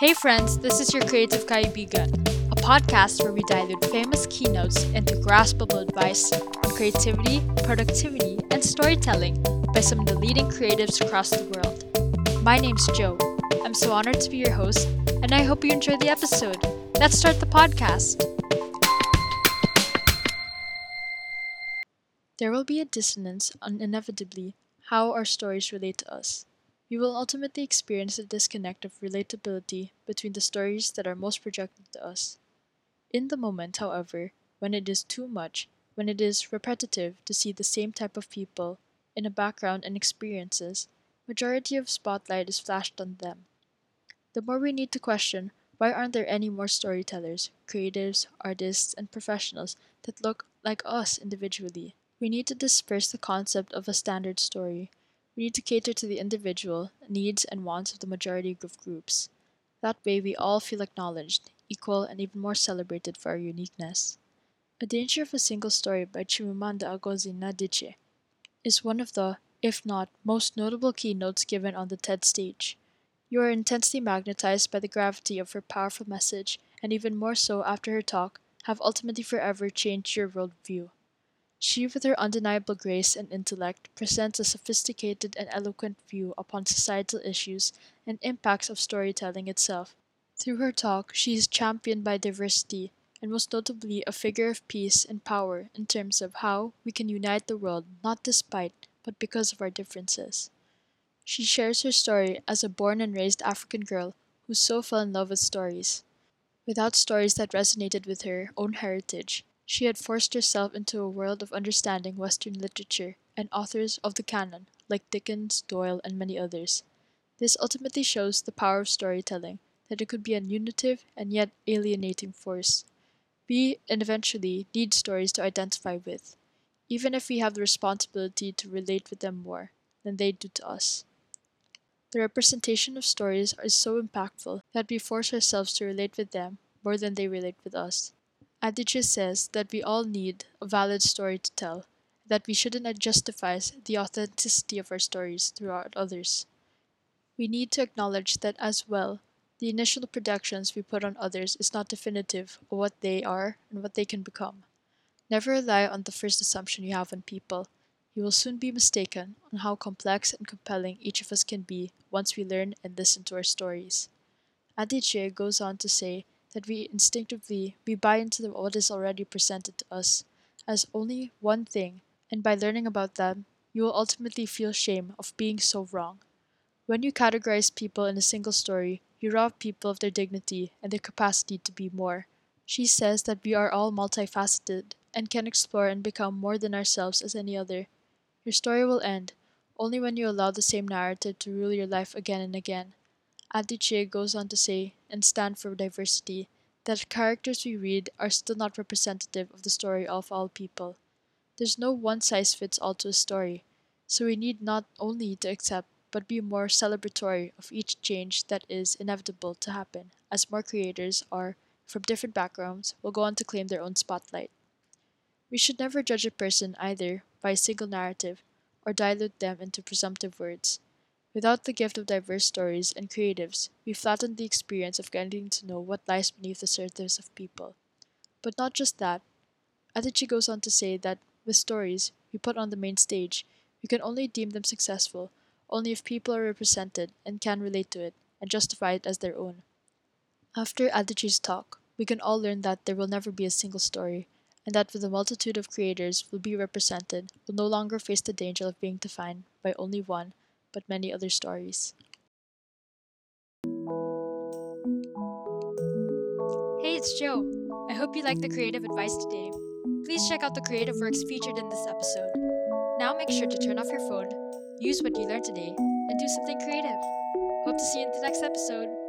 Hey friends, this is your Creative Kaibigan, a podcast where we dilute famous keynotes into graspable advice on creativity, productivity, and storytelling by some of the leading creatives across the world. My name's Joe. I'm so honored to be your host, and I hope you enjoy the episode. Let's start the podcast. There will be a dissonance on inevitably how our stories relate to us. You will ultimately experience a disconnect of relatability between the stories that are most projected to us. In the moment, however, when it is too much, when it is repetitive to see the same type of people in a background and experiences, majority of spotlight is flashed on them. The more we need to question why aren't there any more storytellers, creatives, artists, and professionals that look like us individually? We need to disperse the concept of a standard story we need to cater to the individual needs and wants of the majority of groups. That way, we all feel acknowledged, equal, and even more celebrated for our uniqueness. A Danger of a Single Story by Chimamanda Ngozi Adichie is one of the, if not most notable keynotes given on the TED stage. You are intensely magnetized by the gravity of her powerful message, and even more so after her talk, have ultimately forever changed your worldview. She, with her undeniable grace and intellect, presents a sophisticated and eloquent view upon societal issues and impacts of storytelling itself. Through her talk, she is championed by diversity, and most notably a figure of peace and power in terms of how we can unite the world not despite but because of our differences. She shares her story as a born and raised African girl who so fell in love with stories. Without stories that resonated with her own heritage, she had forced herself into a world of understanding Western literature and authors of the canon, like Dickens, Doyle, and many others. This ultimately shows the power of storytelling, that it could be an unitive and yet alienating force. We, and eventually, need stories to identify with, even if we have the responsibility to relate with them more than they do to us. The representation of stories is so impactful that we force ourselves to relate with them more than they relate with us. Adichie says that we all need a valid story to tell, that we shouldn't justify the authenticity of our stories throughout others. We need to acknowledge that as well, the initial projections we put on others is not definitive of what they are and what they can become. Never rely on the first assumption you have on people. You will soon be mistaken on how complex and compelling each of us can be once we learn and listen to our stories. Adichie goes on to say that we instinctively we buy into what is already presented to us as only one thing, and by learning about them, you will ultimately feel shame of being so wrong. When you categorize people in a single story, you rob people of their dignity and their capacity to be more. She says that we are all multifaceted and can explore and become more than ourselves as any other. Your story will end only when you allow the same narrative to rule your life again and again. Adichie goes on to say, and stand for diversity, that characters we read are still not representative of the story of all people. There's no one size fits all to a story, so we need not only to accept but be more celebratory of each change that is inevitable to happen, as more creators are, from different backgrounds, will go on to claim their own spotlight. We should never judge a person either by a single narrative or dilute them into presumptive words. Without the gift of diverse stories and creatives, we flatten the experience of getting to know what lies beneath the surface of people. But not just that. Adichie goes on to say that with stories we put on the main stage, we can only deem them successful only if people are represented and can relate to it and justify it as their own. After Adichie's talk, we can all learn that there will never be a single story, and that with a multitude of creators will be represented, will no longer face the danger of being defined by only one but many other stories. Hey, it's Joe. I hope you liked the creative advice today. Please check out the creative works featured in this episode. Now make sure to turn off your phone, use what you learned today, and do something creative. Hope to see you in the next episode.